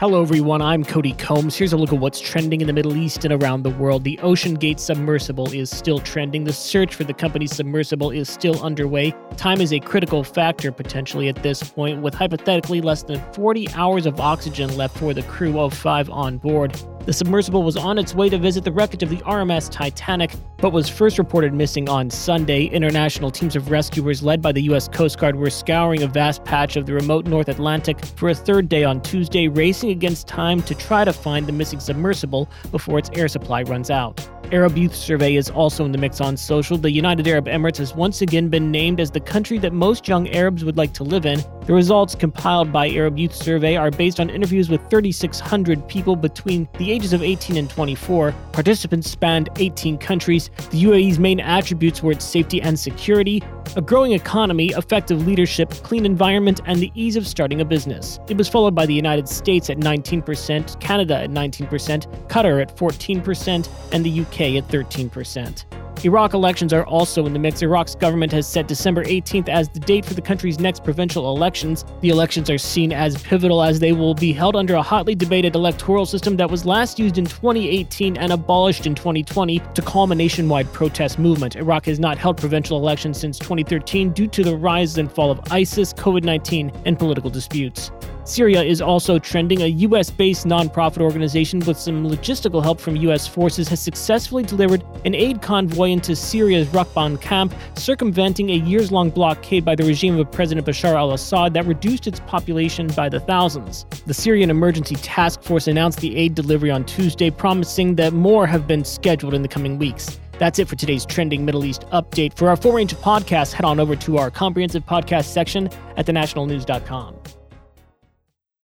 Hello, everyone. I'm Cody Combs. Here's a look at what's trending in the Middle East and around the world. The OceanGate submersible is still trending. The search for the company's submersible is still underway. Time is a critical factor potentially at this point, with hypothetically less than 40 hours of oxygen left for the crew of five on board. The submersible was on its way to visit the wreckage of the RMS Titanic, but was first reported missing on Sunday. International teams of rescuers led by the U.S. Coast Guard were scouring a vast patch of the remote North Atlantic for a third day on Tuesday, racing against time to try to find the missing submersible before its air supply runs out. Arab Youth Survey is also in the mix on social. The United Arab Emirates has once again been named as the country that most young Arabs would like to live in. The results compiled by Arab Youth Survey are based on interviews with 3,600 people between the ages of 18 and 24. Participants spanned 18 countries. The UAE's main attributes were its safety and security, a growing economy, effective leadership, clean environment, and the ease of starting a business. It was followed by the United States at 19%, Canada at 19%, Qatar at 14%, and the UK at 13%. Iraq elections are also in the mix. Iraq's government has set December 18th as the date for the country's next provincial elections. The elections are seen as pivotal as they will be held under a hotly debated electoral system that was last used in 2018 and abolished in 2020 to calm a nationwide protest movement. Iraq has not held provincial elections since 2013 due to the rise and fall of ISIS, COVID 19, and political disputes. Syria is also trending. A US based nonprofit organization with some logistical help from US forces has successfully delivered an aid convoy into Syria's Rukban camp, circumventing a years long blockade by the regime of President Bashar al Assad that reduced its population by the thousands. The Syrian Emergency Task Force announced the aid delivery on Tuesday, promising that more have been scheduled in the coming weeks. That's it for today's trending Middle East update. For our full range of podcasts, head on over to our comprehensive podcast section at thenationalnews.com.